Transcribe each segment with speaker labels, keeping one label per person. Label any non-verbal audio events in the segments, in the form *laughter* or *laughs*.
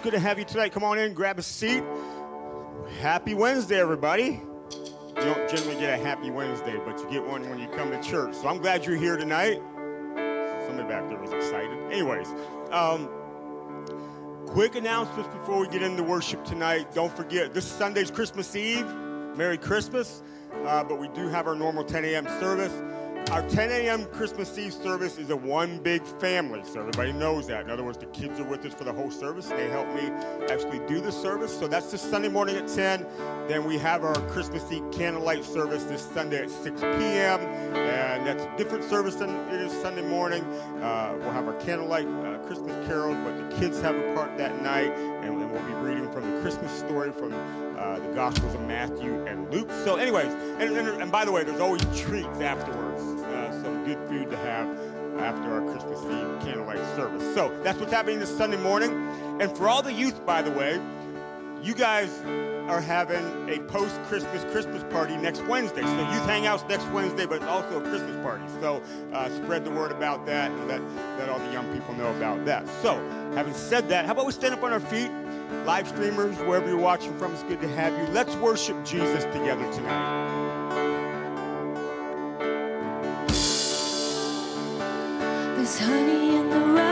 Speaker 1: it's good to have you tonight. Come on in, grab a seat. Happy Wednesday, everybody. You don't generally get a happy Wednesday, but you get one when you come to church. So I'm glad you're here tonight. Somebody back there was excited. Anyways, um, quick announcements before we get into worship tonight. Don't forget, this Sunday's Christmas Eve. Merry Christmas. Uh, but we do have our normal 10 a.m. service. Our 10 a.m. Christmas Eve service is a one big family, so everybody knows that. In other words, the kids are with us for the whole service, and they help me actually do the service. So that's this Sunday morning at 10. Then we have our Christmas Eve candlelight service this Sunday at 6 p.m., and that's a different service than it is Sunday morning. Uh, we'll have our candlelight uh, Christmas carols, but the kids have a part that night, and, and we'll be reading from the Christmas story from uh, the Gospels of Matthew and Luke. So, anyways, and, and, and by the way, there's always treats afterwards food to have after our Christmas Eve candlelight service. So that's what's happening this Sunday morning. And for all the youth, by the way, you guys are having a post-Christmas Christmas party next Wednesday. So youth hangouts next Wednesday, but it's also a Christmas party. So uh, spread the word about that and let, let all the young people know about that. So having said that, how about we stand up on our feet? Live streamers, wherever you're watching from, it's good to have you. Let's worship Jesus together tonight.
Speaker 2: Honey in the rock,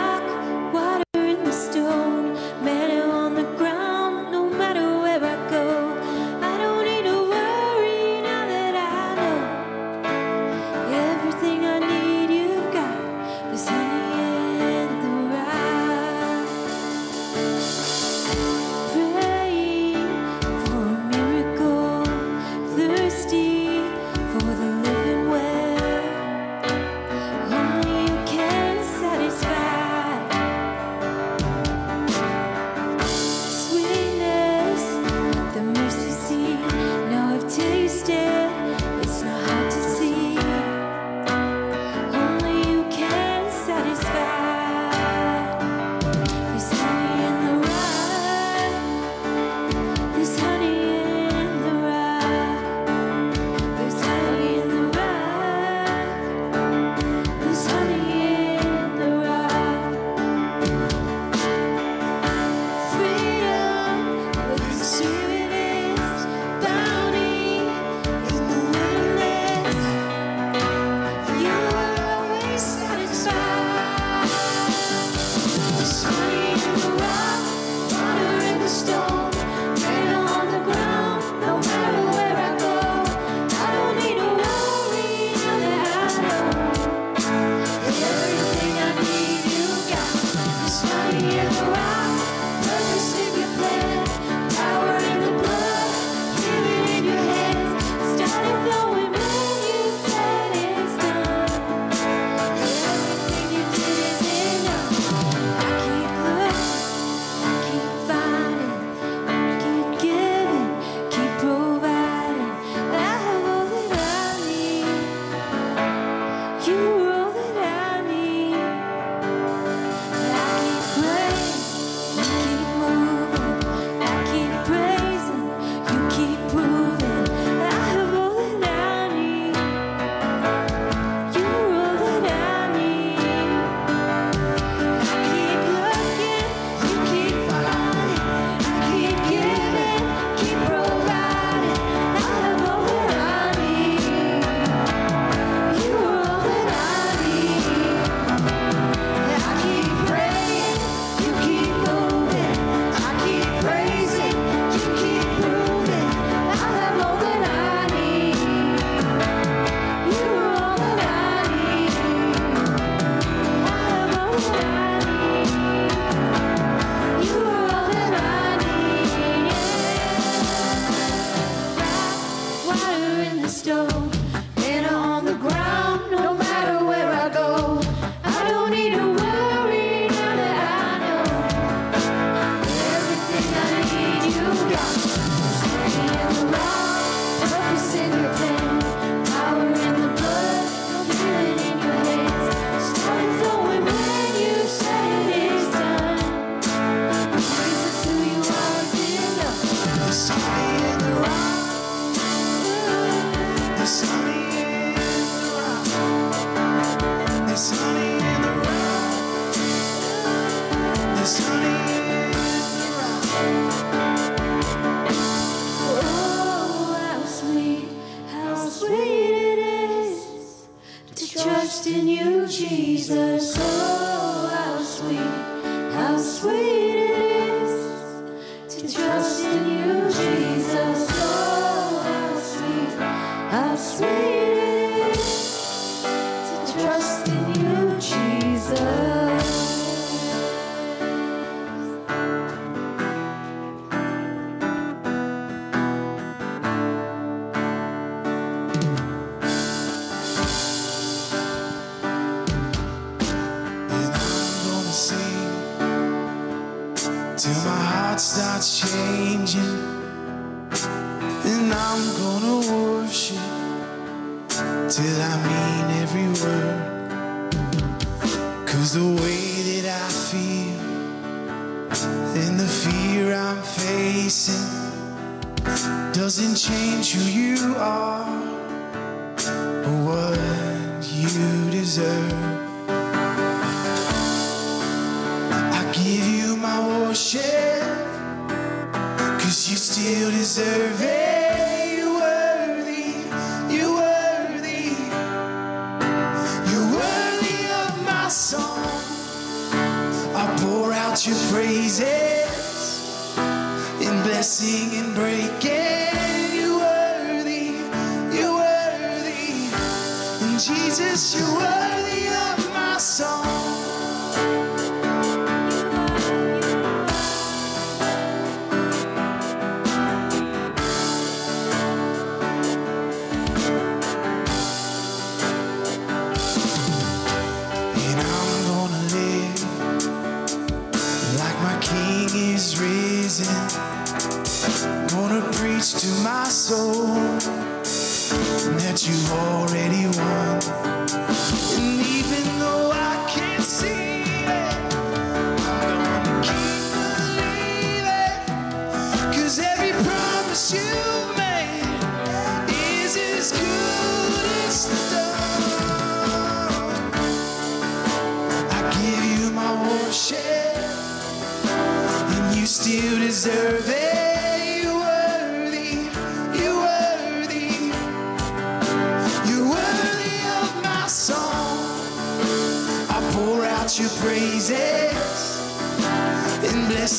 Speaker 3: changing. And I'm gonna worship till I mean every word. Cause the way that I feel and the fear I'm facing doesn't change who you are or what you deserve. Worship, cause you still deserve it. You're worthy, you're worthy, you're worthy of my song. I pour out your praises in blessing and breaking. You're worthy, you're worthy, and Jesus, you're worthy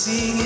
Speaker 3: in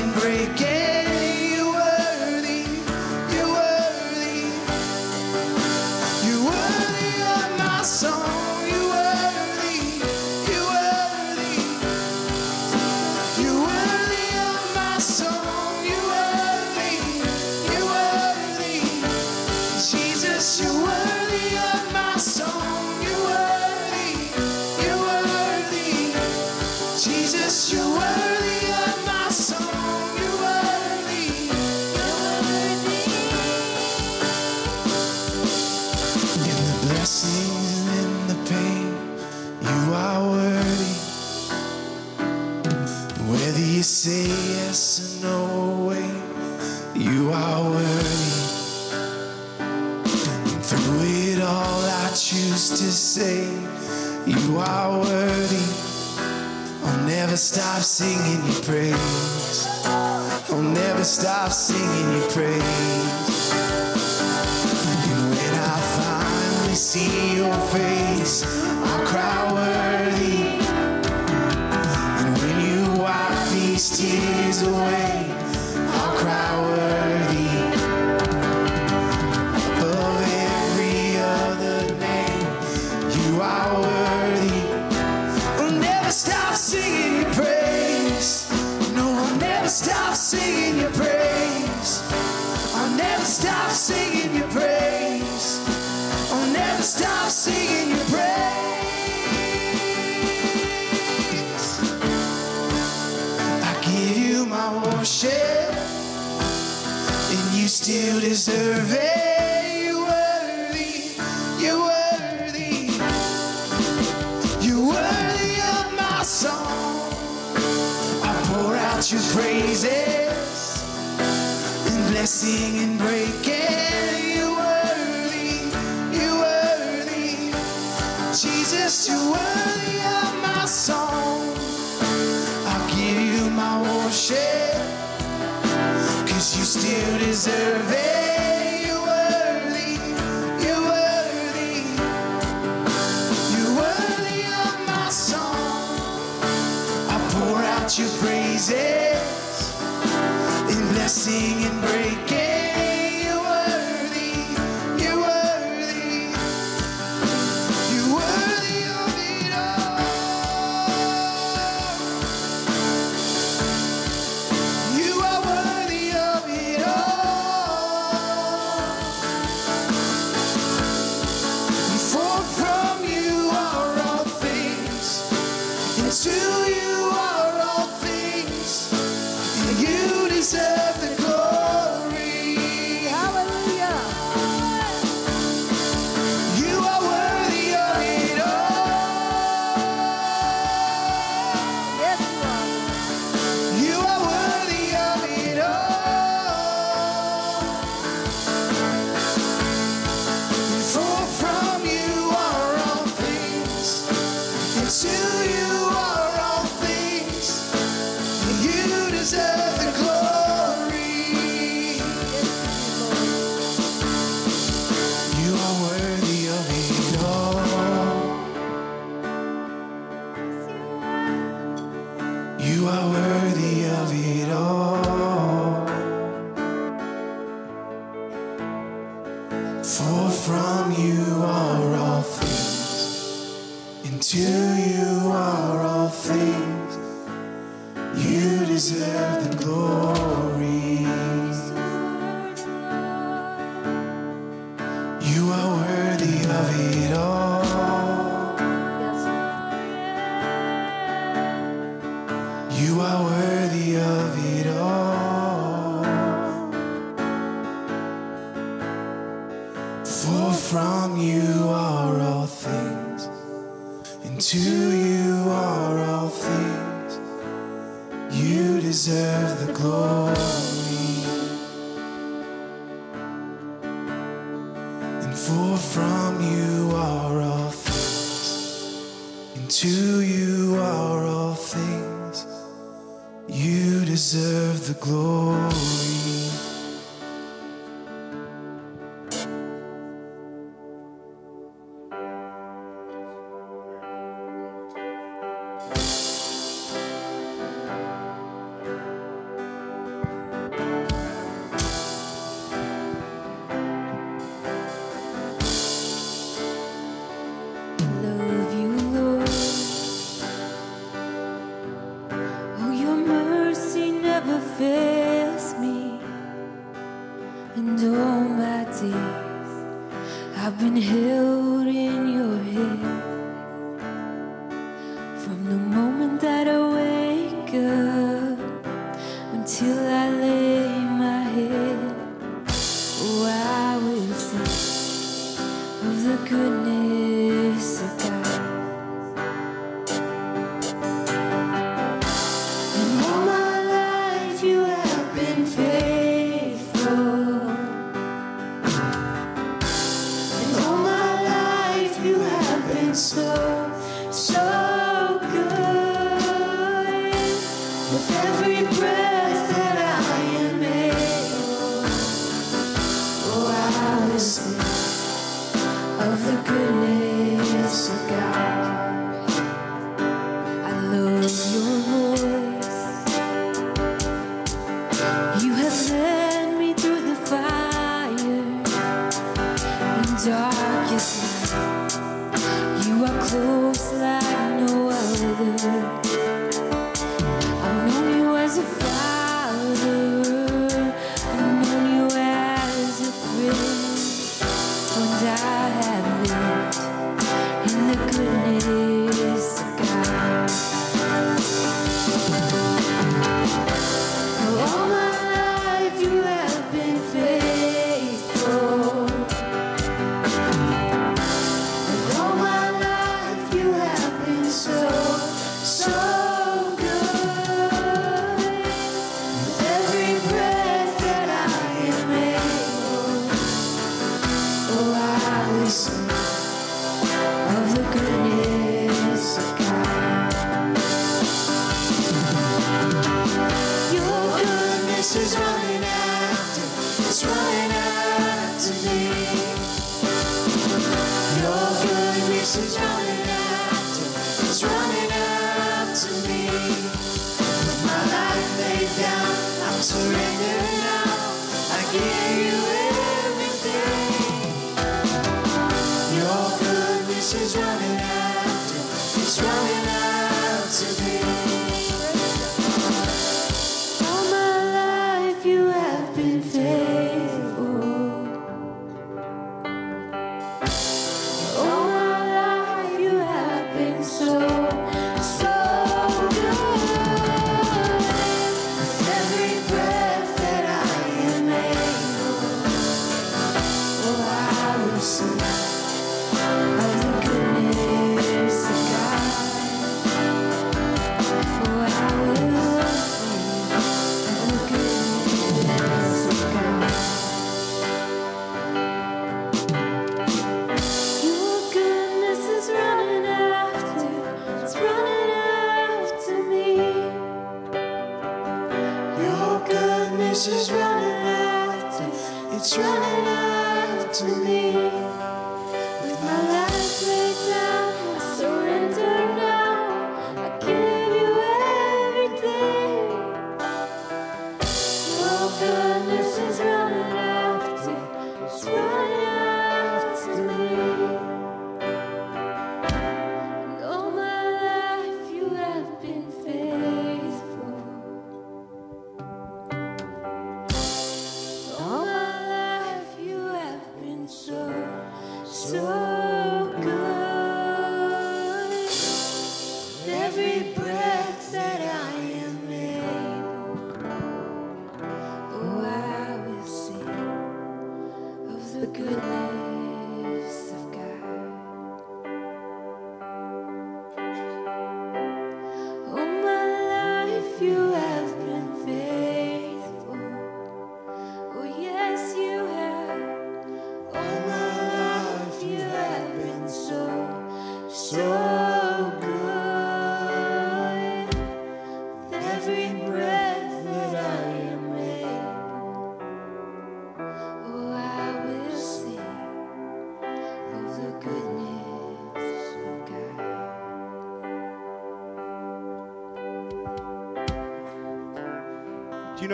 Speaker 3: are worthy. I'll never stop singing your praise. I'll never stop singing your praise. And when I finally see your face, I'll cry worthy. And when you wipe these tears away, you deserve it. You're worthy, you're worthy, you're worthy of my song. I pour out your praises in blessing and breaking. You're worthy, you're worthy, Jesus. You're worthy of my song. I'll give you my worship, you deserve it. You're worthy, you're worthy, you're worthy of my song. I pour out your praises in blessing and breaking. you are all things, Into to
Speaker 2: darkest night, you are close. This is running out. It's running out to me.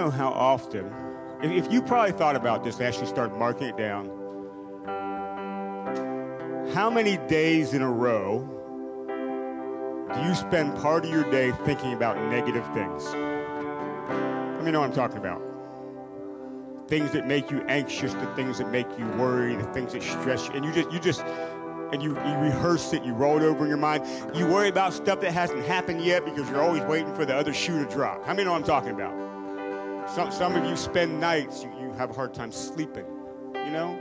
Speaker 1: Know how often, if, you probably thought about this, actually start marking it down, how many days in a row do you spend part of your day thinking about negative things? Let me know what I'm talking about. Things that make you anxious, the things that make you worry, the things that stress you, and you just, you just, and you, you rehearse it, you roll it over in your mind. You worry about stuff that hasn't happened yet because you're always waiting for the other shoe to drop. How many know what I'm talking about? Some, some of you spend nights, you, you have a hard time sleeping, you know?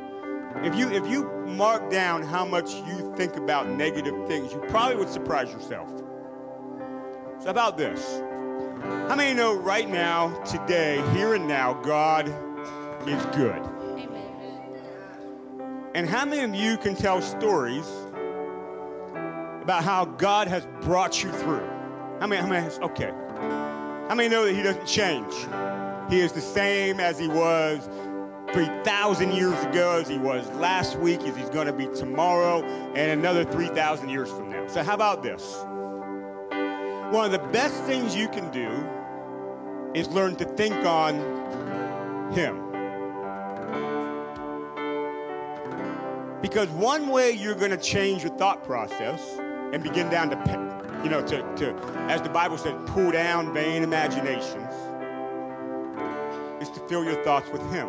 Speaker 1: If you, if you mark down how much you think about negative things, you probably would surprise yourself. So about this? How many know right now, today, here and now, God is good? Amen. And how many of you can tell stories about how God has brought you through? How many, how many, okay. How many know that He doesn't change? He is the same as He was 3,000 years ago, as He was last week, as He's going to be tomorrow, and another 3,000 years from now. So, how about this? One of the best things you can do is learn to think on Him. Because one way you're going to change your thought process and begin down to, you know, to, to, as the Bible says, pull down vain imaginations, is to fill your thoughts with Him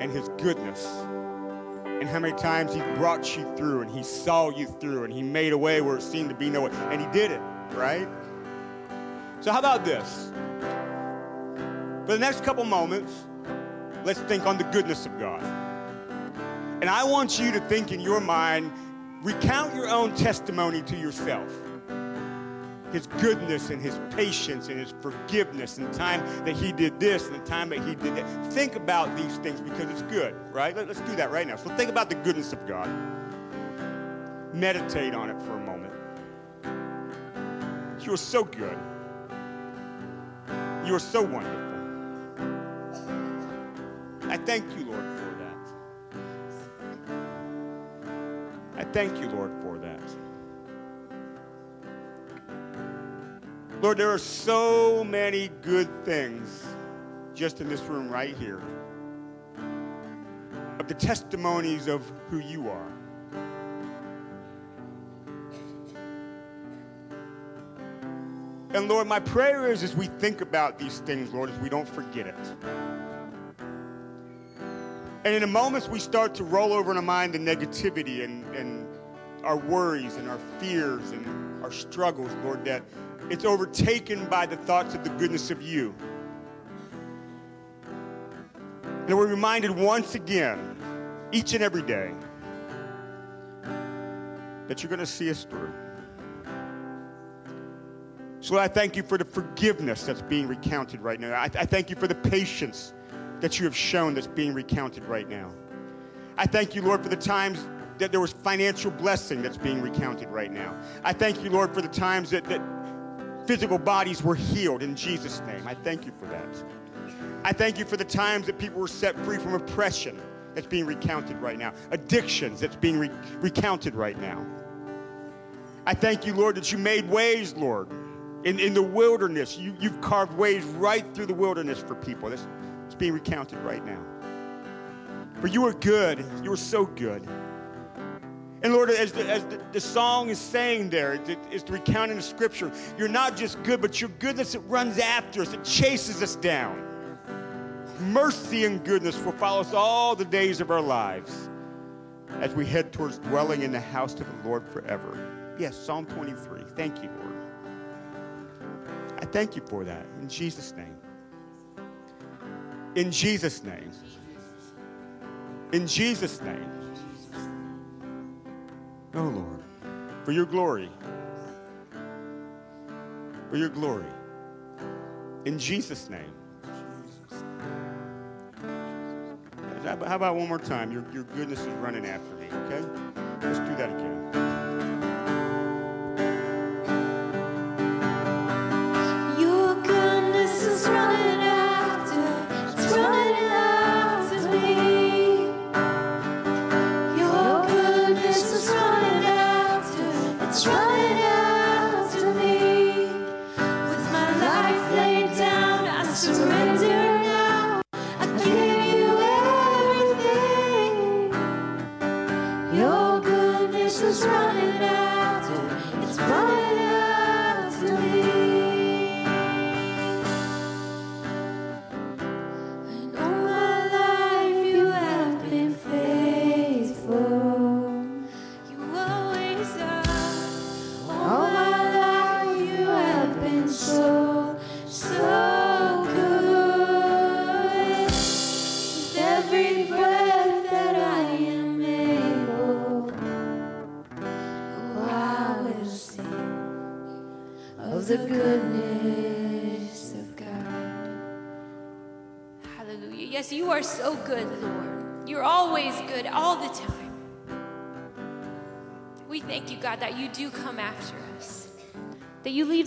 Speaker 1: and His goodness. And how many times He brought you through and He saw you through and He made a way where it seemed to be no way. And He did it, right? So, how about this? For the next couple moments, let's think on the goodness of God. And I want you to think in your mind, recount your own testimony to yourself. His goodness and his patience and his forgiveness and the time that he did this and the time that he did that. Think about these things because it's good, right? Let- Let's do that right now. So think about the goodness of God. Meditate on it for a moment. You are so good. You are so wonderful. I thank you, Lord, for that. I thank you, Lord, for Lord, there are so many good things just in this room right here of the testimonies of who you are. And Lord, my prayer is as we think about these things, Lord, as we don't forget it. And in the moments we start to roll over in our mind the negativity and, and our worries and our fears and our struggles, Lord, that it's overtaken by the thoughts of the goodness of you. And we're reminded once again, each and every day, that you're going to see us through. So I thank you for the forgiveness that's being recounted right now. I, I thank you for the patience that you have shown that's being recounted right now. I thank you, Lord, for the times that there was financial blessing that's being recounted right now. I thank you, Lord, for the times that, that physical bodies were healed in Jesus' name. I thank you for that. I thank you for the times that people were set free from oppression that's being recounted right now, addictions that's being re- recounted right now. I thank you, Lord, that you made ways, Lord, in, in the wilderness. You, you've carved ways right through the wilderness for people. That's, it's being recounted right now. For you are good. You are so good. And Lord, as the, as the, the song is saying there, it, it- it's recounting the scripture. You're not just good, but your goodness, it runs after us, it chases us down. Mercy and goodness will follow us all the days of our lives as we head towards dwelling in the house of the Lord forever. Yes, Psalm 23. Thank you, Lord. I thank you for that in Jesus' name. In Jesus' name. In Jesus' name. Oh, Lord. For your glory. For your glory. In Jesus' name. How about one more time? Your, your goodness is running after me, okay? Let's do that again.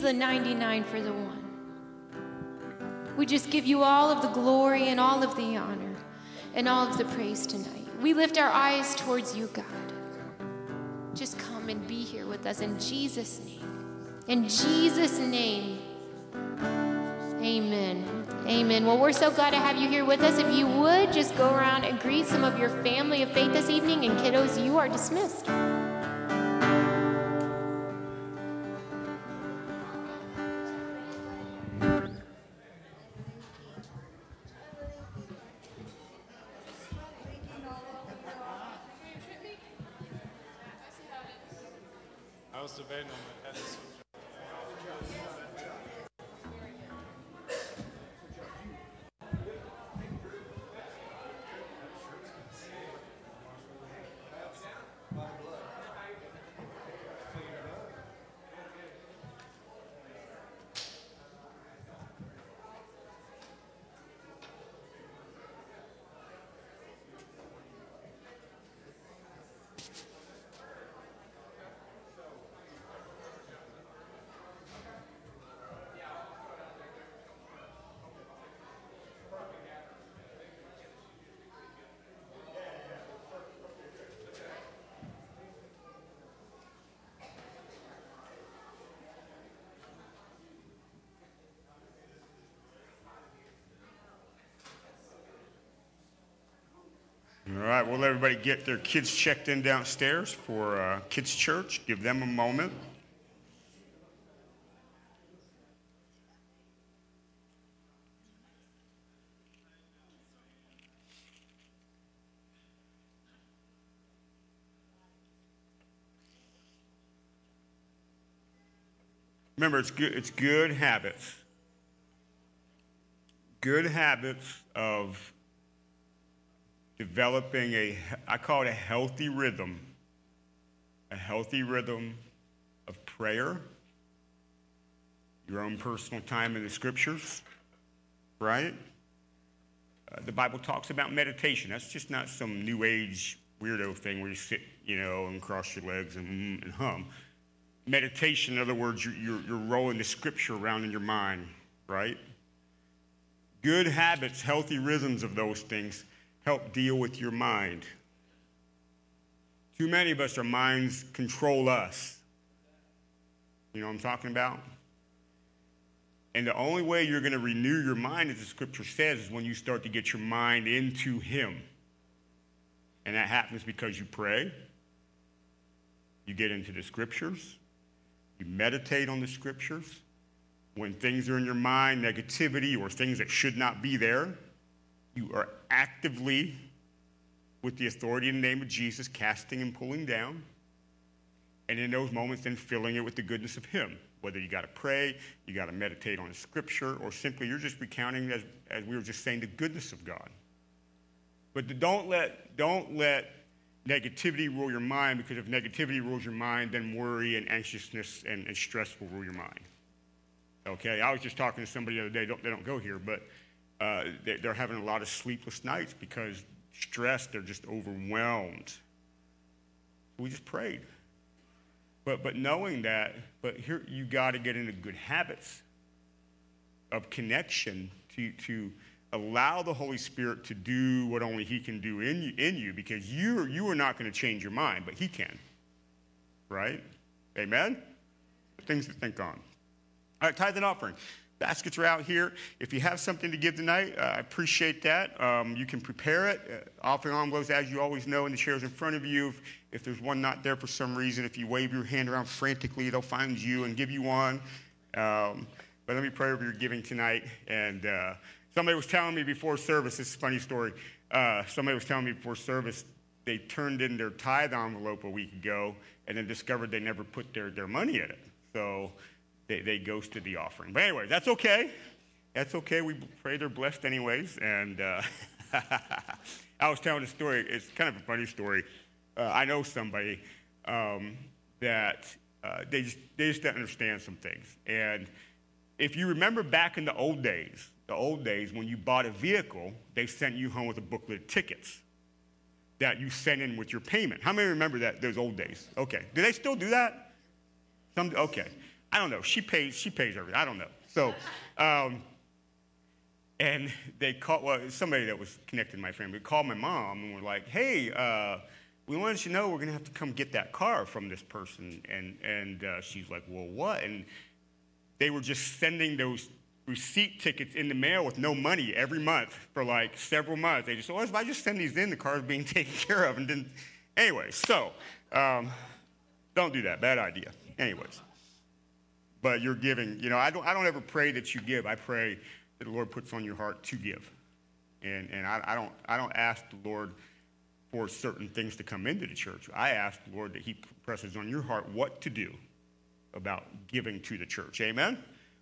Speaker 2: Leave the 99 for the one. We just give you all of the glory and all of the honor and all of the praise tonight. We lift our eyes towards you, God. Just come and be here with us in Jesus' name. In Jesus' name. Amen. Amen. Well, we're so glad to have you here with us. If you would just go around and greet some of your family of faith this evening, and kiddos, you are dismissed.
Speaker 1: Right, we'll let everybody get their kids checked in downstairs for uh, Kids Church. Give them a moment. Remember, it's good, it's good habits. Good habits of developing a, I call it a healthy rhythm, a healthy rhythm of prayer, your own personal time in the scriptures, right? Uh, the Bible talks about meditation. That's just not some new age weirdo thing where you sit, you know, and cross your legs and, mm, and hum. Meditation, in other words, you're, you're, you're rolling the scripture around in your mind, right? Good habits, healthy rhythms of those things help deal with your mind. Too many of us, our minds control us. You know what I'm talking about? And the only way you're going to renew your mind, as the scripture says, is when you start to get your mind into Him. And that happens because you pray, you get into the scriptures, you meditate on the scriptures. When things are in your mind, negativity or things that should not be there, you are actively, with the authority in the name of Jesus, casting and pulling down. And in those moments, then filling it with the goodness of Him. Whether you got to pray, you got to meditate on scripture, or simply you're just recounting, as, as we were just saying, the goodness of God. But don't let, don't let negativity rule your mind because if negativity rules your mind, then worry and anxiousness and, and stress will rule your mind. Okay, I was just talking to somebody the other day, don't, they don't go here, but uh, they, they're having a lot of sleepless nights because stress, they're just overwhelmed. We just prayed. But, but knowing that, but here you got to get into good habits of connection to, to allow the Holy Spirit to do what only He can do in you, in you because you you are not going to change your mind, but He can. Right? Amen? Things to think on. All right, tithe and offering. Baskets are out here. If you have something to give tonight, uh, I appreciate that. Um, you can prepare it. Uh, offering envelopes, as you always know, in the chairs in front of you. If, if there's one not there for some reason, if you wave your hand around frantically, they'll find you and give you one. Um, but let me pray over your giving tonight. And uh, somebody was telling me before service, this is a funny story. Uh, somebody was telling me before service, they turned in their tithe envelope a week ago and then discovered they never put their, their money in it. So they, they ghosted the offering. But anyway, that's okay. That's okay. We pray they're blessed anyways. And uh, *laughs* I was telling a story. It's kind of a funny story. Uh, I know somebody um, that uh, they, just, they just don't understand some things. And if you remember back in the old days, the old days when you bought a vehicle, they sent you home with a booklet of tickets that you sent in with your payment. How many remember that those old days? Okay. Do they still do that? Some, okay. I don't know. She pays. She pays everything. I don't know. So, um, and they called. Well, somebody that was connected to my family called my mom and were like, "Hey, uh, we wanted you to know we're gonna have to come get that car from this person." And and uh, she's like, "Well, what?" And they were just sending those receipt tickets in the mail with no money every month for like several months. They just, well, if I just send these in, the car's being *laughs* taken care of. And then, anyway, so um, don't do that. Bad idea. Anyways but you're giving. You know, I don't, I don't ever pray that you give. I pray that the Lord puts on your heart to give. And, and I, I, don't, I don't ask the Lord for certain things to come into the church. I ask the Lord that He presses on your heart what to do about giving to the church. Amen?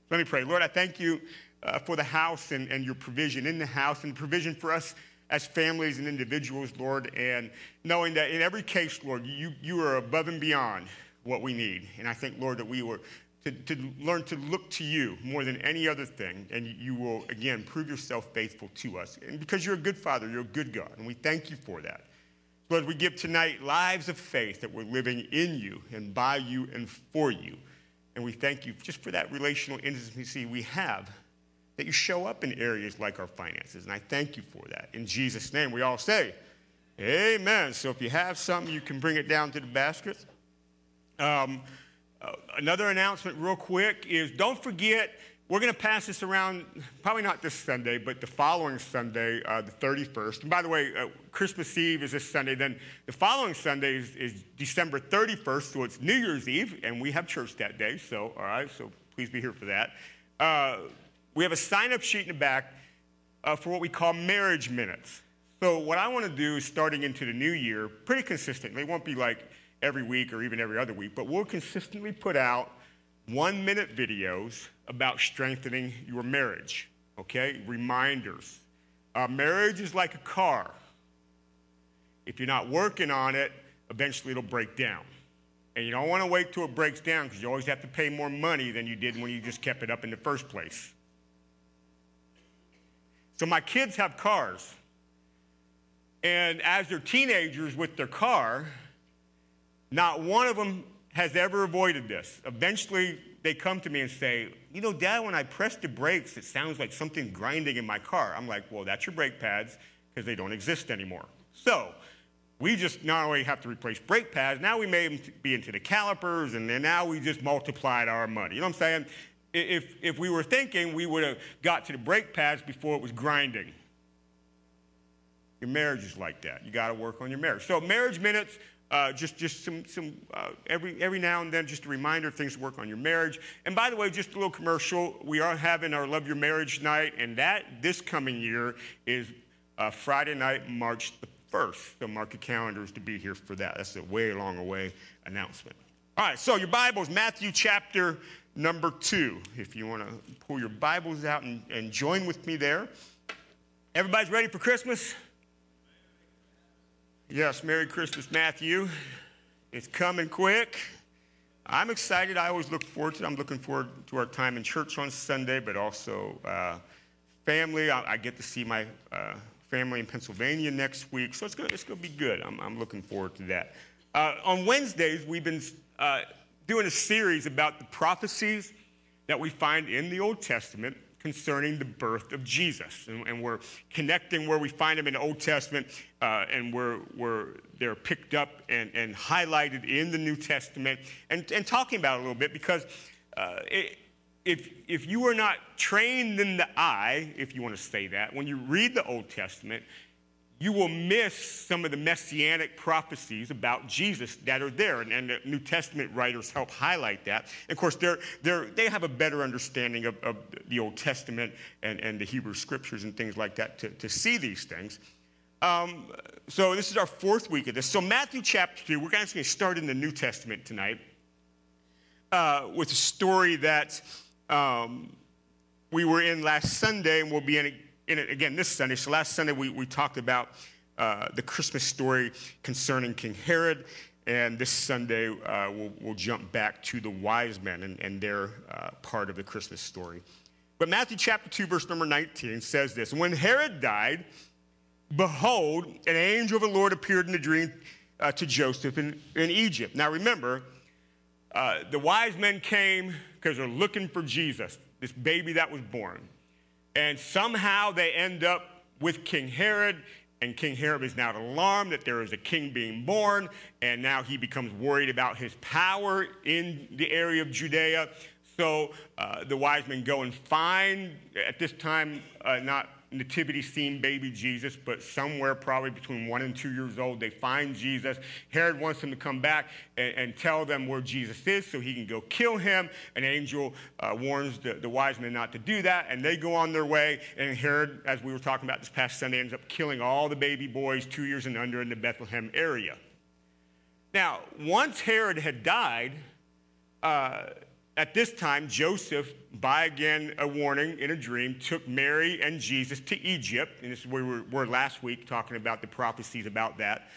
Speaker 1: Let me pray. Lord, I thank you uh, for the house and, and your provision in the house and provision for us as families and individuals, Lord, and knowing that in every case, Lord, you, you are above and beyond what we need. And I think, Lord, that we were to, to learn to look to you more than any other thing, and you will, again, prove yourself faithful to us. And because you're a good Father, you're a good God, and we thank you for that. Lord, we give tonight lives of faith that we're living in you and by you and for you. And we thank you just for that relational intimacy we have, that you show up in areas like our finances. And I thank you for that. In Jesus' name, we all say, Amen. So if you have something, you can bring it down to the basket. Um, uh, another announcement, real quick, is don't forget, we're going to pass this around, probably not this Sunday, but the following Sunday, uh, the 31st. And by the way, uh, Christmas Eve is this Sunday. Then the following Sunday is, is, December 31st, so it's New Year's Eve, and we have church that day. So, all right, so please be here for that. Uh, we have a sign up sheet in the back uh, for what we call marriage minutes. So, what I want to do is starting into the new year, pretty consistently, it won't be like every week or even every other week, but we'll consistently put out one minute videos about strengthening your marriage, okay? Reminders. Uh, marriage is like a car. If you're not working on it, eventually it'll break down. And you don't want to wait till it breaks down because you always have to pay more money than you did when you just kept it up in the first place. So my kids have cars. And as they're teenagers with their car, not one of them has ever avoided this. Eventually, they come to me and say, You know, Dad, when I press the brakes, it sounds like something grinding in my car. I'm like, Well, that's your brake pads because they don't exist anymore. So, we just not only have to replace brake pads, now we may be into the calipers, and then now we just multiplied our money. You know what I'm saying? If, if we were thinking, we would have got to the brake pads before it was grinding. Your marriage is like that. You got to work on your marriage. So, marriage minutes, uh, just just some, some uh, every, every now and then, just a reminder of things to work on your marriage. And by the way, just a little commercial. We are having our Love Your Marriage night, and that this coming year is uh, Friday night, March the 1st. So mark your calendars to be here for that. That's a way long away announcement. All right, so your Bibles, Matthew chapter number 2. If you want to pull your Bibles out and, and join with me there. Everybody's ready for Christmas? Yes, Merry Christmas, Matthew. It's coming quick. I'm excited. I always look forward to it. I'm looking forward to our time in church on Sunday, but also uh, family. I, I get to see my uh, family in Pennsylvania next week, so it's going it's to be good. I'm, I'm looking forward to that. Uh, on Wednesdays, we've been uh, doing a series about the prophecies that we find in the Old Testament concerning the birth of Jesus. And, and we're connecting where we find them in the Old Testament uh, and where, they're picked up and, and highlighted in the New Testament and, and talking about it a little bit because uh, it, if, if you are not trained in the eye, if you want to say that, when you read the Old Testament, you will miss some of the messianic prophecies about Jesus that are there. And, and the New Testament writers help highlight that. And of course, they're, they're, they have a better understanding of, of the Old Testament and, and the Hebrew scriptures and things like that to, to see these things. Um, so, this is our fourth week of this. So, Matthew chapter 2, we're actually going to start in the New Testament tonight uh, with a story that um, we were in last Sunday and we'll be in in it again this Sunday. So last Sunday we, we talked about uh, the Christmas story concerning King Herod. And this Sunday uh, we'll, we'll, jump back to the wise men and, and their uh, part of the Christmas story. But Matthew chapter 2, verse number 19 says this When Herod died, behold, an angel of the Lord appeared in a dream uh, to Joseph in, in Egypt. Now remember, uh, the wise men came because they're looking for Jesus, this baby that was born. And somehow they end up with King Herod, and King Herod is now alarmed that there is a king being born, and now he becomes worried about his power in the area of Judea. So uh, the wise men go and find, at this time, uh, not nativity scene baby Jesus, but somewhere probably between one and two years old, they find Jesus. Herod wants him to come back and, and tell them where Jesus is so he can go kill him. An angel uh, warns the, the wise men not to do that, and they go on their way. And Herod, as we were talking about this past Sunday, ends up killing all the baby boys two years and under in the Bethlehem area. Now, once Herod had died, uh, at this time, Joseph, by again a warning in a dream, took Mary and Jesus to Egypt. And this is where we were last week talking about the prophecies about that.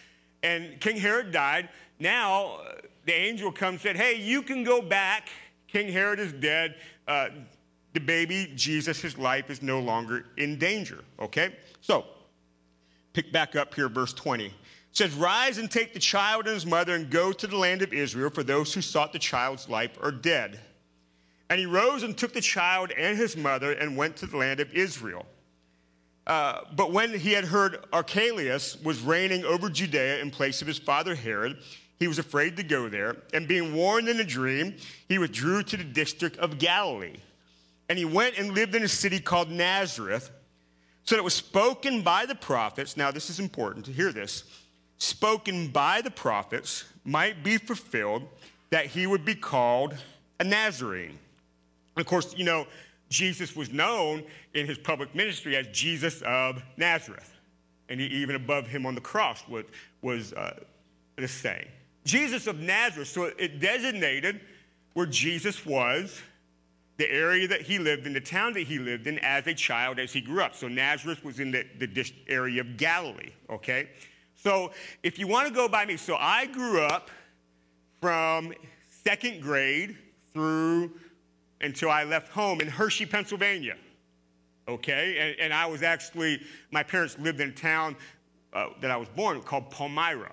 Speaker 1: And King Herod died. Now, uh, the angel comes and said, Hey, you can go back. King Herod is dead. Uh, the baby, Jesus, his life is no longer in danger. Okay? So, pick back up here, verse 20. It says, Rise and take the child and his mother and go to the land of Israel, for those who sought the child's life are dead. And he rose and took the child and his mother and went to the land of Israel. Uh, but when he had heard Archelaus was reigning over Judea in place of his father Herod, he was afraid to go there. And being warned in a dream, he withdrew to the district of Galilee. And he went and lived in a city called Nazareth. So that it was spoken by the prophets. Now, this is important to hear this. Spoken by the prophets might be fulfilled that he would be called a Nazarene. Of course, you know, Jesus was known in his public ministry as Jesus of Nazareth. And even above him on the cross was, was uh, the saying. Jesus of Nazareth. So it designated where Jesus was, the area that he lived in, the town that he lived in as a child as he grew up. So Nazareth was in the, the area of Galilee, okay? So if you want to go by me, so I grew up from second grade through until I left home in Hershey, Pennsylvania. Okay? And, and I was actually, my parents lived in a town uh, that I was born called Palmyra.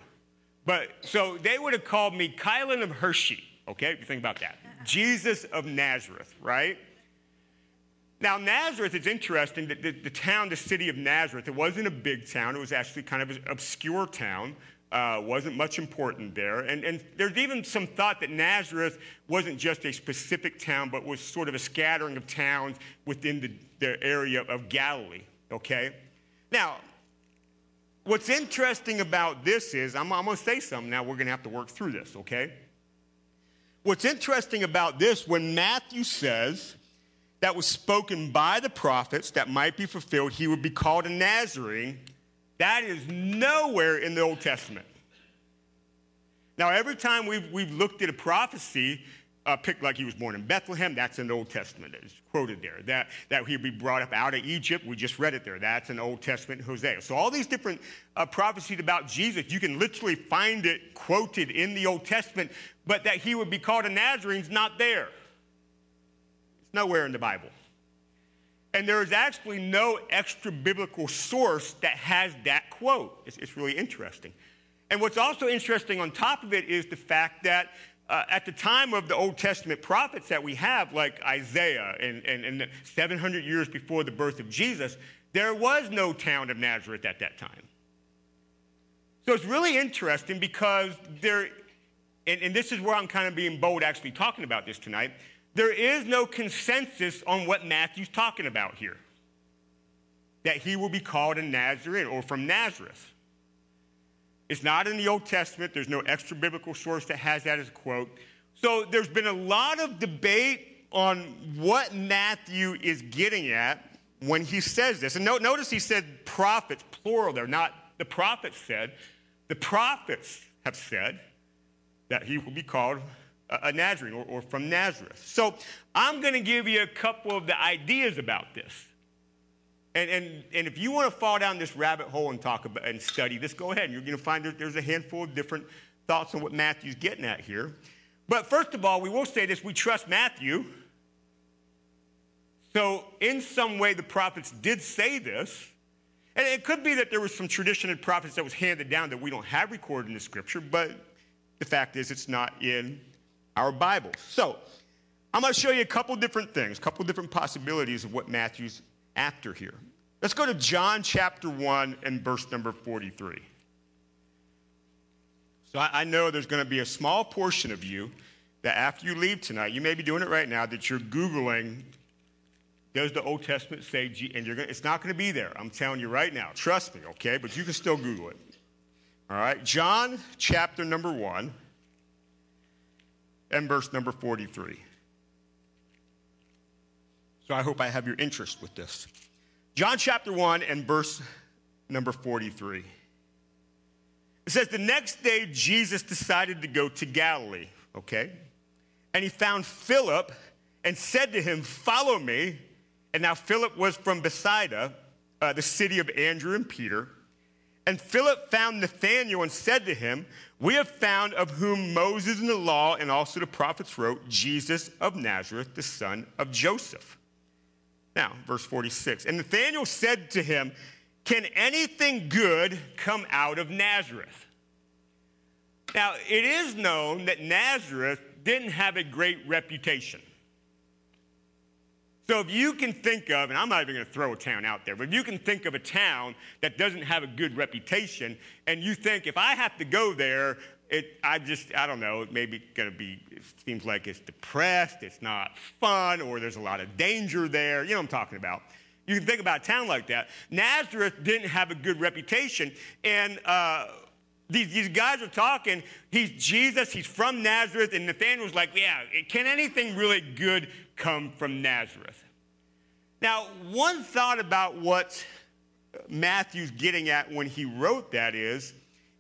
Speaker 1: But so they would have called me Kylan of Hershey. Okay? If you think about that. Jesus of Nazareth, right? Now, Nazareth is interesting that the, the, town, the city of Nazareth, it wasn't a big town. It was actually kind of an obscure town uh, wasn't much important there. And, and there's even some thought that Nazareth wasn't just a specific town, but was sort of a scattering of towns within the, the area of Galilee, okay? Now, what's interesting about this is, I'm, I'm going to say something now, we're going to have to work through this, okay? What's interesting about this, when Matthew says that was spoken by the prophets that might be fulfilled, he would be called a Nazarene that is nowhere in the Old Testament. Now, every time we've, we've looked at a prophecy, uh, picked like he was born in Bethlehem. That's in the Old Testament. It's quoted there. That, that he'd be brought up out of Egypt. We just read it there. That's in Old Testament Hosea. So all these different uh, prophecies about Jesus, you can literally find it quoted in the Old Testament, but that he would be called a Nazarene is not there. It's nowhere in the Bible. And there is actually no extra biblical source that has that quote. It's, it's really interesting. And what's also interesting on top of it is the fact that uh, at the time of the Old Testament prophets that we have, like Isaiah and, and, and 700 years before the birth of Jesus, there was no town of Nazareth at that time. So it's really interesting because there, and, and this is where I'm kind of being bold actually talking about this tonight, there is no consensus on what Matthew's talking about here. That he will be called a Nazarene or from Nazareth. It's not in the Old Testament. There's no extra biblical source that has that as a quote. So there's been a lot of debate on what Matthew is getting at when he says this. And no, notice he said prophets, plural there, not the prophets said. The prophets have said that he will be called a, a Nazarene or, or from Nazareth. So I'm going to give you a couple of the ideas about this. And, and, and if you want to fall down this rabbit hole and talk about and study this, go ahead. You're going to find there's a handful of different thoughts on what Matthew's getting at here. But first of all, we will say this we trust Matthew. So, in some way, the prophets did say this. And it could be that there was some tradition of prophets that was handed down that we don't have recorded in the scripture, but the fact is it's not in our Bible. So, I'm going to show you a couple different things, a couple different possibilities of what Matthew's after here. Let's go to John chapter 1 and verse number 43. So I, I know there's going to be a small portion of you that after you leave tonight, you may be doing it right now, that you're Googling, does the Old Testament say, G-? and you're gonna, it's not going to be there. I'm telling you right now. Trust me, okay? But you can still Google it. All right? John chapter number 1 and verse number 43. So I hope I have your interest with this. John chapter 1 and verse number 43. It says, The next day Jesus decided to go to Galilee, okay? And he found Philip and said to him, Follow me. And now Philip was from Bethsaida, uh, the city of Andrew and Peter. And Philip found Nathanael and said to him, We have found of whom Moses in the law and also the prophets wrote, Jesus of Nazareth, the son of Joseph. Now, verse 46. And Nathanael said to him, Can anything good come out of Nazareth? Now, it is known that Nazareth didn't have a great reputation. So if you can think of, and I'm not even going to throw a town out there, but if you can think of a town that doesn't have a good reputation, and you think if I have to go there, it, I just, I don't know, maybe going to be, it seems like it's depressed, it's not fun, or there's a lot of danger there. You know what I'm talking about. You can think about a town like that. Nazareth didn't have a good reputation, and uh, these, these guys are talking. He's Jesus, he's from Nazareth, and Nathanael's like, yeah, can anything really good come from Nazareth? Now, one thought about what Matthew's getting at when he wrote that is,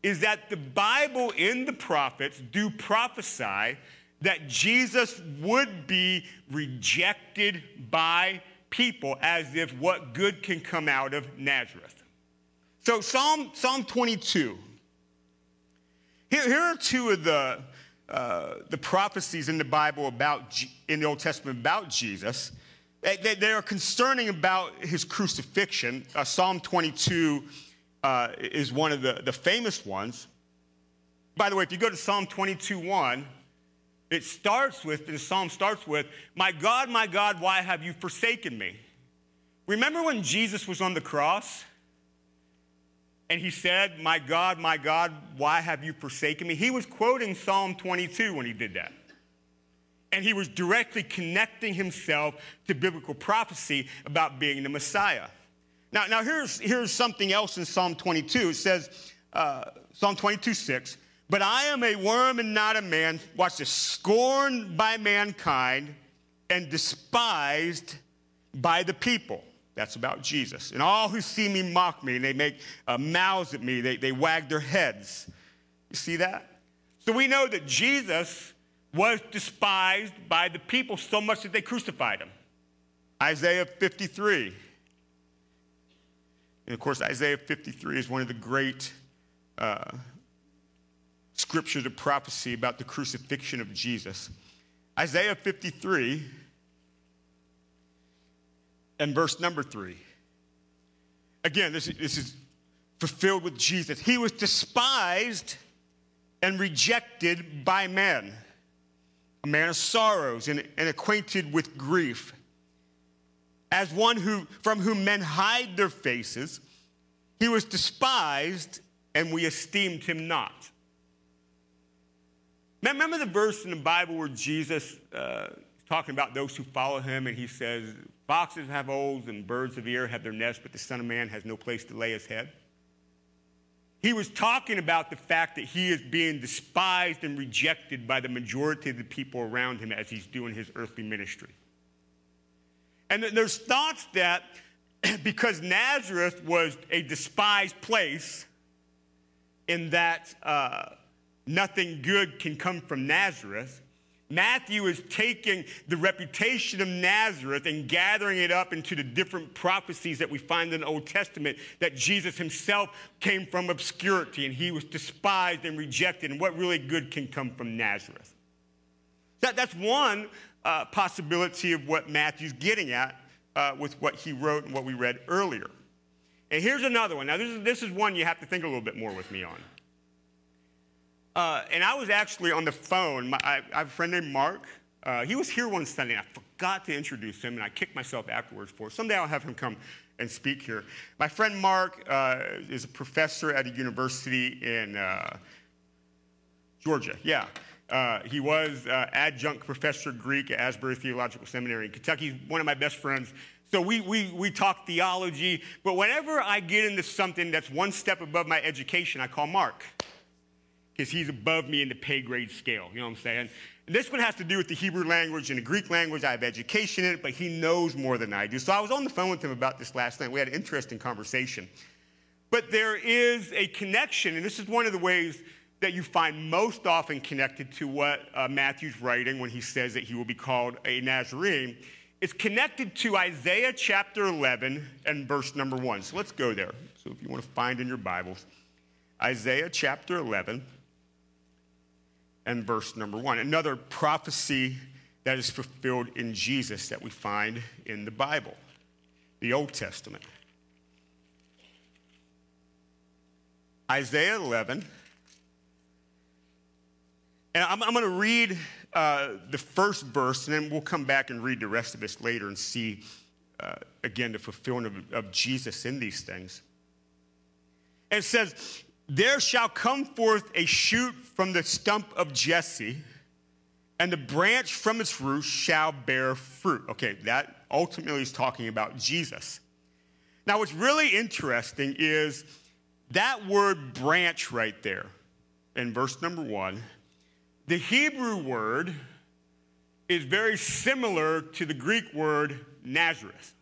Speaker 1: is that the Bible in the prophets do prophesy that Jesus would be rejected by people as if what good can come out of Nazareth. So Psalm, Psalm 22. Here, here are two of the, the prophecies in the Bible about, in the Old Testament about Jesus. They, they are concerning about his crucifixion. Uh, Psalm 22 uh, is one of the, the famous ones. By the way, if you go to Psalm 22 1, it starts with, the psalm starts with, My God, my God, why have you forsaken me? Remember when Jesus was on the cross? And he said, My God, my God, why have you forsaken me? He was quoting Psalm 22 when he did that. And he was directly connecting himself to biblical prophecy about being the Messiah. Now, now here's, here's something else in Psalm 22. It says, uh, Psalm 22, 6, But I am a worm and not a man, watch this, scorned by mankind and despised by the people. That's about Jesus. And all who see me mock me, and they make uh, mouths at me, they, they wag their heads. You see that? So we know that Jesus was despised by the people so much that they crucified him. Isaiah 53. And of course, Isaiah 53 is one of the great uh, scriptures of prophecy about the crucifixion of Jesus. Isaiah 53 and verse number 3. Again, this, this is fulfilled with Jesus. He was despised and rejected by men, a man of sorrows and, and acquainted with grief. As one who, from whom men hide their faces, he was despised and we esteemed him not. Remember the verse in the Bible where Jesus uh, is talking about those who follow him, and he says, Foxes have holes and birds of air have their nests, but the Son of Man has no place to lay his head? He was talking about the fact that he is being despised and rejected by the majority of the people around him as he's doing his earthly ministry. And there's thoughts that *clears throat* because Nazareth was a despised place, in that uh, nothing good can come from Nazareth, Matthew is taking the reputation of Nazareth and gathering it up into the different prophecies that we find in the Old Testament that Jesus himself came from obscurity and he was despised and rejected, and what really good can come from Nazareth. That, that's one uh, possibility of what Matthew's getting at uh, with what he wrote and what we read earlier. And here's another one. Now, this is, this is one you have to think a little bit more with me on. Uh, and I was actually on the phone. My, I, I have a friend named Mark. Uh, he was here one Sunday, I forgot to introduce him, and I kicked myself afterwards for it. Someday I'll have him come and speak here. My friend Mark uh, is a professor at a university in uh, Georgia. Yeah. Uh, he was uh, adjunct professor Greek at Asbury Theological Seminary in Kentucky. He's one of my best friends. So we, we, we talk theology, but whenever I get into something that's one step above my education, I call Mark because he's above me in the pay grade scale. You know what I'm saying? And this one has to do with the Hebrew language and the Greek language. I have education in it, but he knows more than I do. So I was on the phone with him about this last night. We had an interesting conversation. But there is a connection, and this is one of the ways that you find most often connected to what uh, Matthew's writing when he says that he will be called a Nazarene. It's connected to Isaiah chapter 11 and verse number 1. So let's go there. So if you want to find in your Bibles, Isaiah chapter 11 and verse number 1. Another prophecy that is fulfilled in Jesus that we find in the Bible, the Old Testament. Isaiah 11 and I'm, I'm going to read uh, the first verse, and then we'll come back and read the rest of this later and see, uh, again, the fulfillment of, of Jesus in these things. And it says, There shall come forth a shoot from the stump of Jesse, and the branch from its root shall bear fruit. Okay, that ultimately is talking about Jesus. Now, what's really interesting is that word branch right there in verse number one the Hebrew word is very similar to the Greek word Nazareth.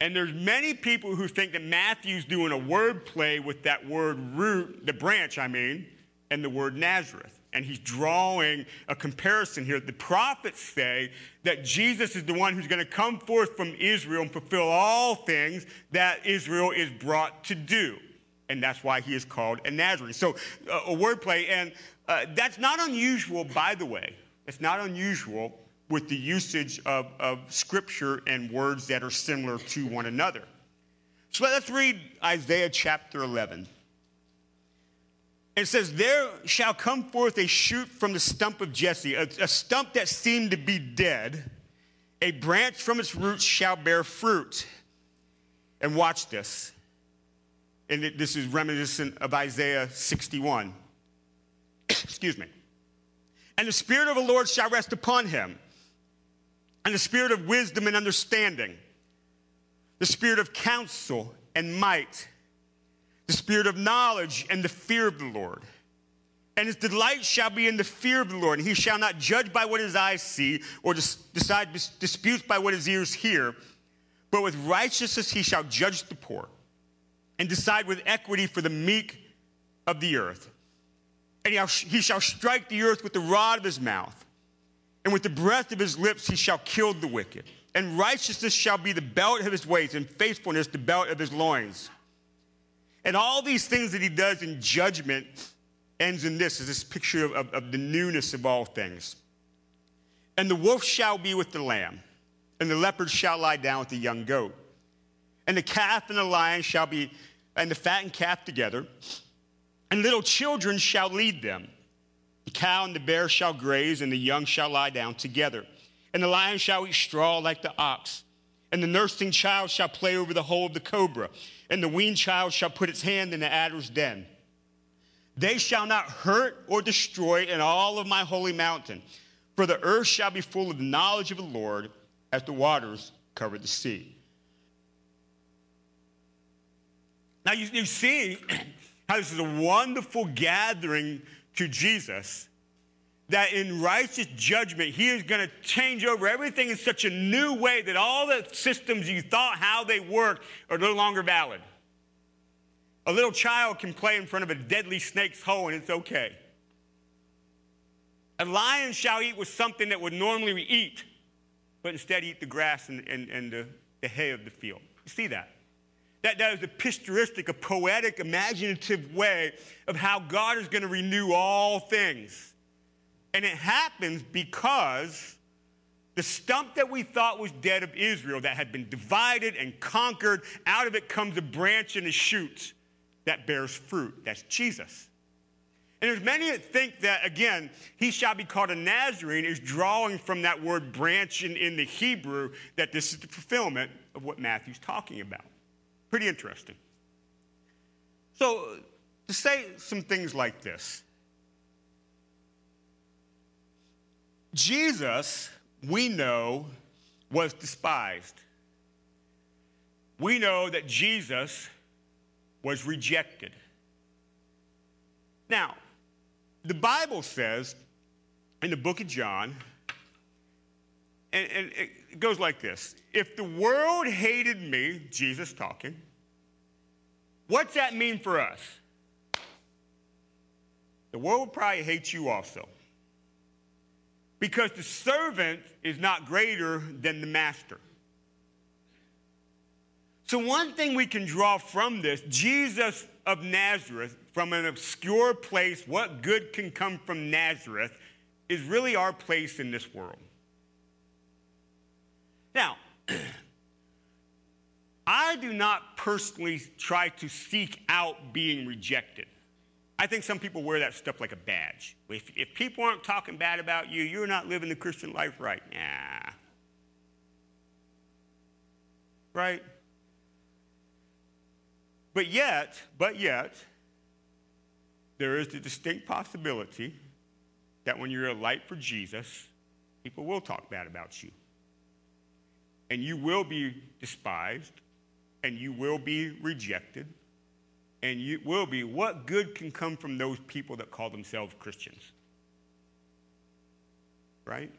Speaker 1: And there's many people who think that Matthew's doing a word play with that word root, the branch, I mean, and the word Nazareth. And he's drawing a comparison here. The prophets say that Jesus is the one who's going to come forth from Israel and fulfill all things that Israel is brought to do. And that's why he is called a Nazarene. So, uh, a word play. And uh, that's not unusual, by the way. It's not unusual with the usage of, of scripture and words that are similar to one another. So let's read Isaiah chapter 11. It says, There shall come forth a shoot from the stump of Jesse, a, a stump that seemed to be dead. A branch from its roots shall bear fruit. And watch this. And this is reminiscent of Isaiah 61. *coughs* Excuse me. And the Spirit of the Lord shall rest upon him, and the Spirit of wisdom and understanding, the Spirit of counsel and might, the Spirit of knowledge and the fear of the Lord. And his delight shall be in the fear of the Lord, and he shall not judge by what his eyes see, or decide disputes by what his ears hear, but with righteousness he shall judge the poor, and decide with equity for the meek of the earth. And he shall strike the earth with the rod of his mouth. And with the breath of his lips he shall kill the wicked. And righteousness shall be the belt of his waist, and faithfulness the belt of his loins. And all these things that he does in judgment ends in this, is this picture of, of, of the newness of all things. And the wolf shall be with the lamb, and the leopard shall lie down with the young goat. And the calf and the lion shall be, and the fattened calf together, and little children shall lead them. The cow and the bear shall graze, and the young shall lie down together. And the lion shall eat straw like the ox. And the nursing child shall play over the hole of the cobra. And the weaned child shall put its hand in the adder's den. They shall not hurt or destroy in all of my holy mountain. For the earth shall be full of the knowledge of the Lord as the waters cover the sea. Now you, you see *clears throat* how this is a wonderful gathering to Jesus. That in righteous judgment, he is going to change over everything in such a new way that all the systems you thought how they worked are no longer valid. A little child can play in front of a deadly snake's hole and it's okay. A lion shall eat with something that would normally eat, but instead eat the grass and, and, and the, the hay of the field. You see that? That, that is a picturistic, a poetic, imaginative way of how God is going to renew all things. And it happens because the stump that we thought was dead of Israel, that had been divided and conquered, out of it comes a branch and a shoot that bears fruit. That's Jesus. And there's many that think that, again, he shall be called a Nazarene is drawing from that word branch in, in the Hebrew, that this is the fulfillment of what Matthew's talking about. Pretty interesting. So, to say some things like this Jesus, we know, was despised. We know that Jesus was rejected. Now, the Bible says in the book of John, and, and it goes like this If the world hated me, Jesus talking, what's that mean for us? The world probably hate you also. Because the servant is not greater than the master. So, one thing we can draw from this Jesus of Nazareth, from an obscure place, what good can come from Nazareth, is really our place in this world. Now, *clears throat* I do not personally try to seek out being rejected. I think some people wear that stuff like a badge. If, if people aren't talking bad about you, you're not living the Christian life right. Nah. Right? But yet, but yet, there is the distinct possibility that when you're a light for Jesus, people will talk bad about you. And you will be despised, and you will be rejected, and you will be. What good can come from those people that call themselves Christians? Right?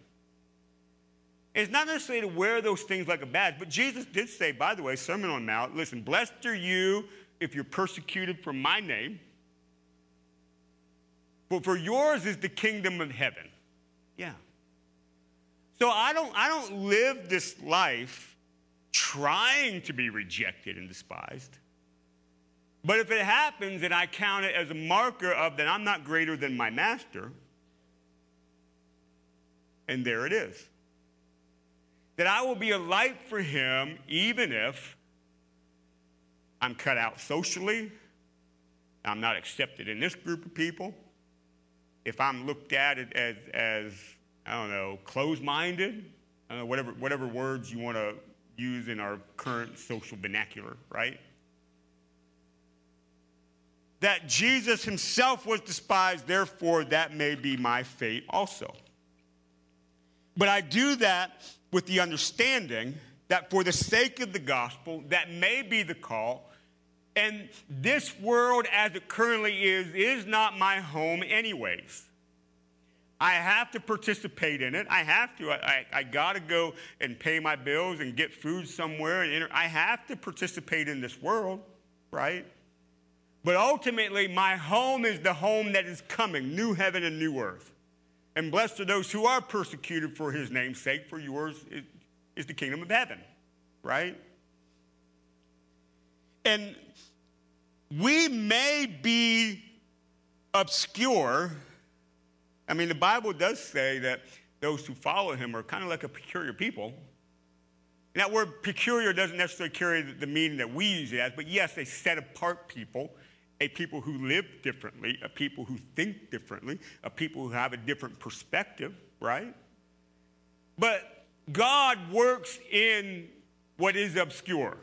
Speaker 1: It's not necessarily to wear those things like a badge, but Jesus did say, by the way, Sermon on the Mount, listen, blessed are you if you're persecuted for my name, but for yours is the kingdom of heaven. Yeah. So I don't, I don't live this life trying to be rejected and despised. But if it happens and I count it as a marker of that I'm not greater than my master, and there it is. That I will be a light for him even if I'm cut out socially, I'm not accepted in this group of people, if I'm looked at as, as I don't know, closed minded, whatever, whatever words you want to use in our current social vernacular, right? That Jesus himself was despised, therefore, that may be my fate also. But I do that with the understanding that for the sake of the gospel, that may be the call. And this world as it currently is, is not my home, anyways. I have to participate in it. I have to. I, I, I got to go and pay my bills and get food somewhere. And enter. I have to participate in this world, right? But ultimately, my home is the home that is coming new heaven and new earth. And blessed are those who are persecuted for his name's sake, for yours is, is the kingdom of heaven, right? And we may be obscure. I mean, the Bible does say that those who follow him are kind of like a peculiar people. And that word peculiar doesn't necessarily carry the, meaning that we use it as, but yes, a set apart people, a people who live differently, a people who think differently, a people who have a different perspective, right? But God works in what is obscure.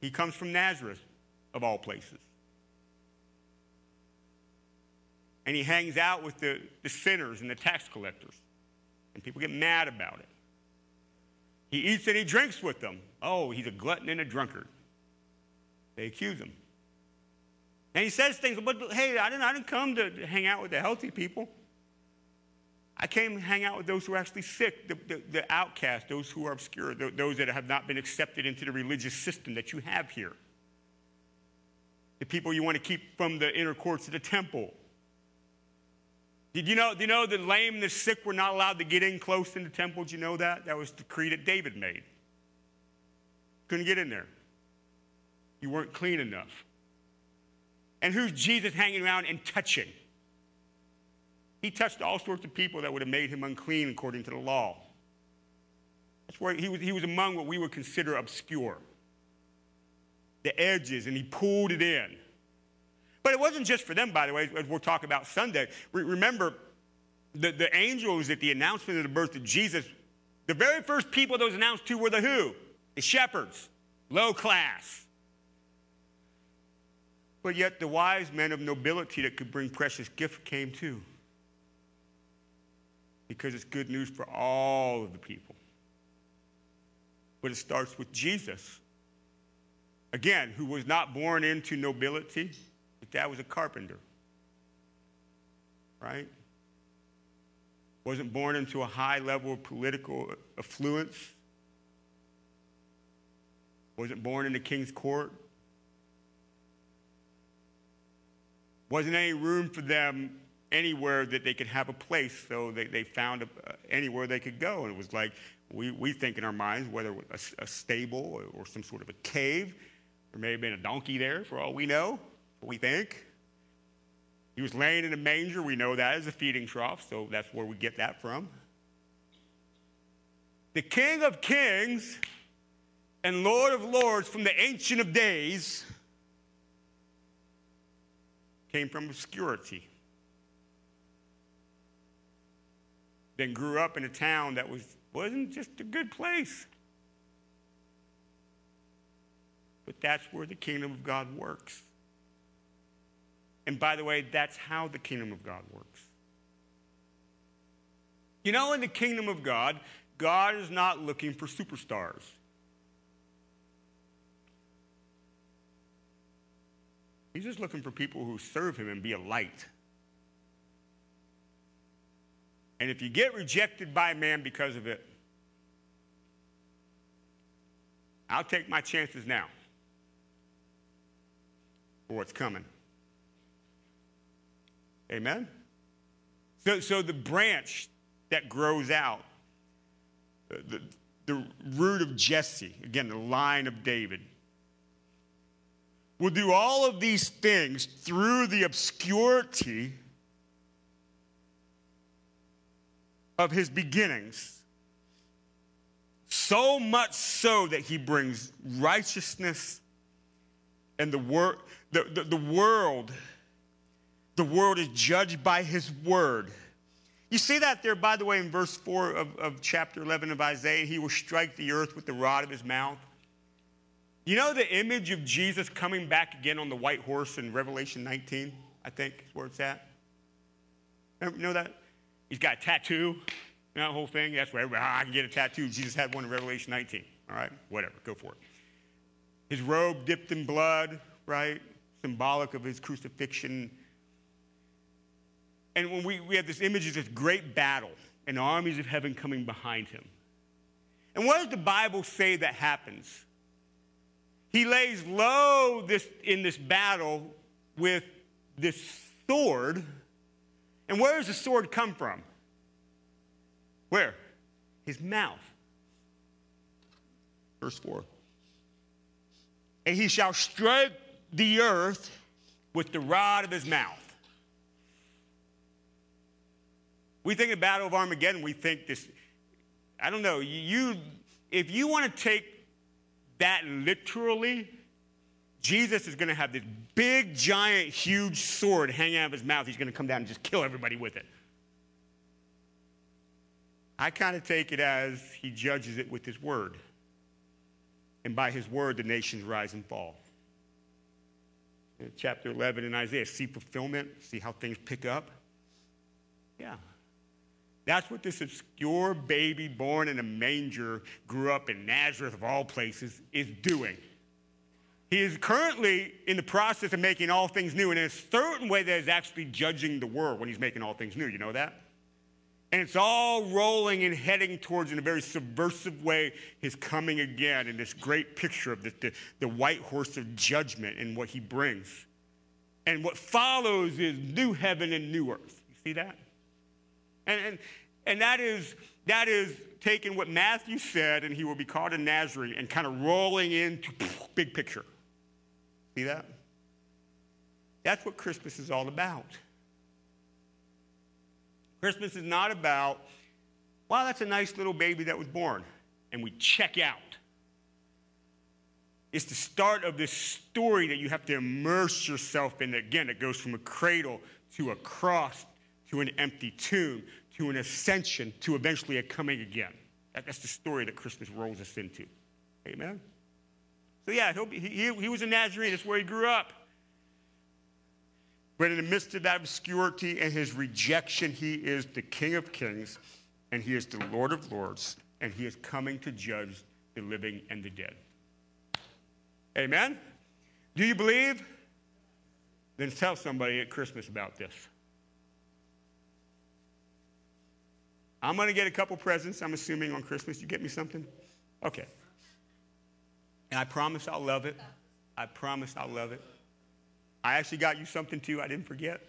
Speaker 1: He comes from Nazareth, of all places. And he hangs out with the, the sinners and the tax collectors. And people get mad about it. He eats and he drinks with them. Oh, he's a glutton and a drunkard. They accuse him. And he says things, but hey, I didn't, I didn't come to hang out with the healthy people. I came to hang out with those who are actually sick, the, the, the outcasts, those who are obscure, th- those that have not been accepted into the religious system that you have here. The people you want to keep from the inner courts of the temple. Did you know, did you know the lame and the sick were not allowed to get in close in the temple? Did you know that? That was the decree that David made. Couldn't get in there. You weren't clean enough. And who's Jesus hanging around and touching? He touched all sorts of people that would have made him unclean according to the law. That's where he was, he was among what we would consider obscure the edges, and he pulled it in. But it wasn't just for them, by the way, as we'll talk about Sunday. Re- remember, the, the angels at the announcement of the birth of Jesus, the very first people those announced to were the who? The shepherds, low class. But yet the wise men of nobility that could bring precious gifts came too. Because it's good news for all of the people. But it starts with Jesus. Again, who was not born into nobility, his dad was a carpenter. Right? Wasn't born into a high level of political affluence. Wasn't born in the king's court. Wasn't any room for them anywhere that they could have a place, so they, they found a, uh, anywhere they could go. And it was like, we, we think in our minds, whether a, a stable or, or some sort of a cave, there may have been a donkey there for all we know, we think. He was laying in a manger. We know that as a feeding trough, so that's where we get that from. The King of Kings and Lord of Lords from the Ancient of Days came from obscurity. Then grew up in a town that was, wasn't just a good place. But that's where the kingdom of God works. And by the way, that's how the kingdom of God works. You know, in the kingdom of God, God is not looking for superstars. He's just looking for people who serve him and be a light. And if you get rejected by man because of it, I'll take my chances now for what's coming. Amen? So, so the branch that grows out, the, the, root of Jesse, again, the line of David, will do all of these things through the obscurity of his beginnings. So much so that he brings righteousness and the, wor- the, the, the world the world is judged by his word. You see that there, by the way, in verse 4 of, of chapter 11 of Isaiah. He will strike the earth with the rod of his mouth. You know the image of Jesus coming back again on the white horse in Revelation 19, I think is where it's at? You know that? He's got a tattoo, that whole thing. That's where everybody, ah, I can get a tattoo. Jesus had one in Revelation 19. All right, whatever, go for it. His robe dipped in blood, right? Symbolic of his crucifixion and when we, we have this image of this great battle and armies of heaven coming behind him. And what does the Bible say that happens? He lays low this, in this battle with this sword. And where does the sword come from? Where? His mouth. Verse 4. And he shall strike the earth with the rod of his mouth. We think of Battle of Armageddon, we think this, I don't know, you, if you want to take that literally, Jesus is going to have this big, giant, huge sword hanging out of his mouth. He's going to come down and just kill everybody with it. I kind of take it as he judges it with his word. And by his word, the nations rise and fall. Chapter 11 in Isaiah, see fulfillment, see how things pick up. Yeah. That's what this obscure baby born in a manger, grew up in Nazareth of all places, is doing. He is currently in the process of making all things new, and in a certain way, that is actually judging the world when he's making all things new. You know that? And it's all rolling and heading towards, in a very subversive way, his coming again in this great picture of the, the, the white horse of judgment and what he brings. And what follows is new heaven and new earth. You see that? And, and, and that, is, that is taking what Matthew said, and he will be called a Nazarene, and kind of rolling into big picture. See that? That's what Christmas is all about. Christmas is not about, wow, that's a nice little baby that was born, and we check out. It's the start of this story that you have to immerse yourself in. Again, it goes from a cradle to a cross to an empty tomb to an ascension to eventually a coming again. That's the story that Christmas rolls us into. Amen? So, yeah, he, he, he was a Nazarene. That's where he grew up. But in the midst of that obscurity and his rejection, he is the King of Kings and he is the Lord of Lords and he is coming to judge the living and the dead. Amen? Do you believe? Then tell somebody at Christmas about this. I'm going to get a couple presents, I'm assuming, on Christmas. You get me something? Okay. And I promise I'll love it. I promise I'll love it. I actually got you something too, I didn't forget.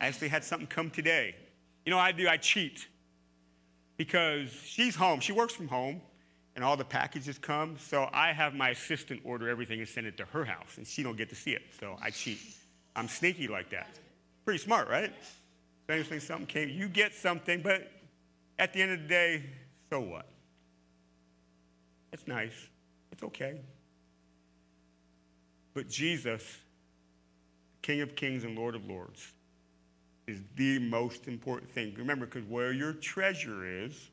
Speaker 1: I actually had something come today. You know I do? I cheat. Because she's home, she works from home, and all the packages come. So I have my assistant order everything and send it to her house, and she don't get to see it. So I cheat. I'm sneaky like that. Pretty smart, right? So anything something came, you get something, but at the end of the day, so what? It's nice. It's okay. But Jesus, King of Kings and Lord of Lords, is the most important thing. Remember, because where your treasure is,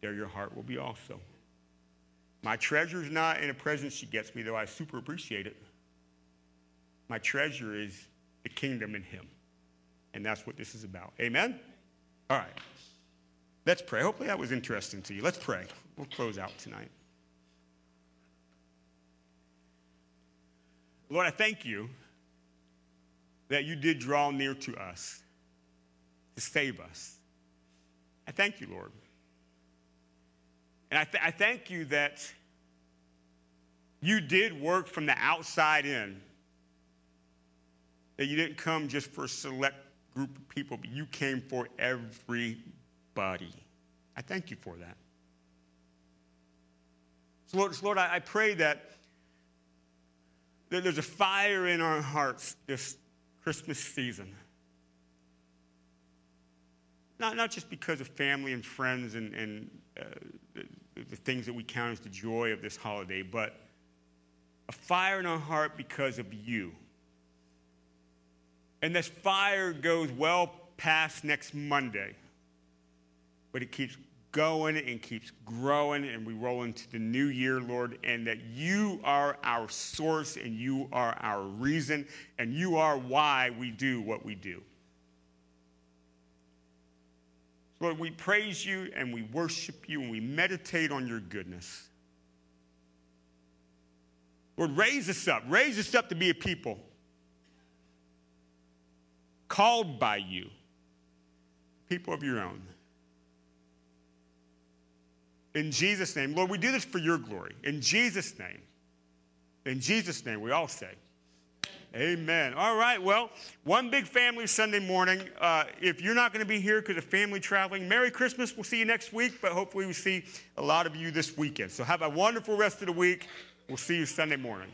Speaker 1: there your heart will be also. My treasure is not in a present she gets me, though I super appreciate it. My treasure is the kingdom in him. And that's what this is about. Amen? All right. Let's pray. Hopefully that was interesting to you. Let's pray. We'll close out tonight. Lord, I thank you that you did draw near to us to save us. I thank you, Lord. And I, th- I thank you that you did work from the outside in, that you didn't come just for a select group of people, but you came for everybody. I thank you for that. So, Lord, so Lord I, I pray that, that there's a fire in our hearts this Christmas season. Not, not just because of family and friends and, and uh, the, the things that we count as the joy of this holiday, but a fire in our heart because of you. And this fire goes well past next Monday, but it keeps going and keeps growing, and we roll into the new year, Lord, and that you are our source and you are our reason, and you are why we do what we do. Lord, we praise you and we worship you and we meditate on your goodness. Lord, raise us up. Raise us up to be a people called by you, people of your own. In Jesus' name, Lord, we do this for your glory. In Jesus' name, In Jesus' name, we all say. Amen. All right. Well, one big family Sunday morning. Uh, if you're not going to be here because of family traveling, Merry Christmas. We'll see you next week, but hopefully we see a lot of you this weekend. So have a wonderful rest of the week. We'll see you Sunday morning.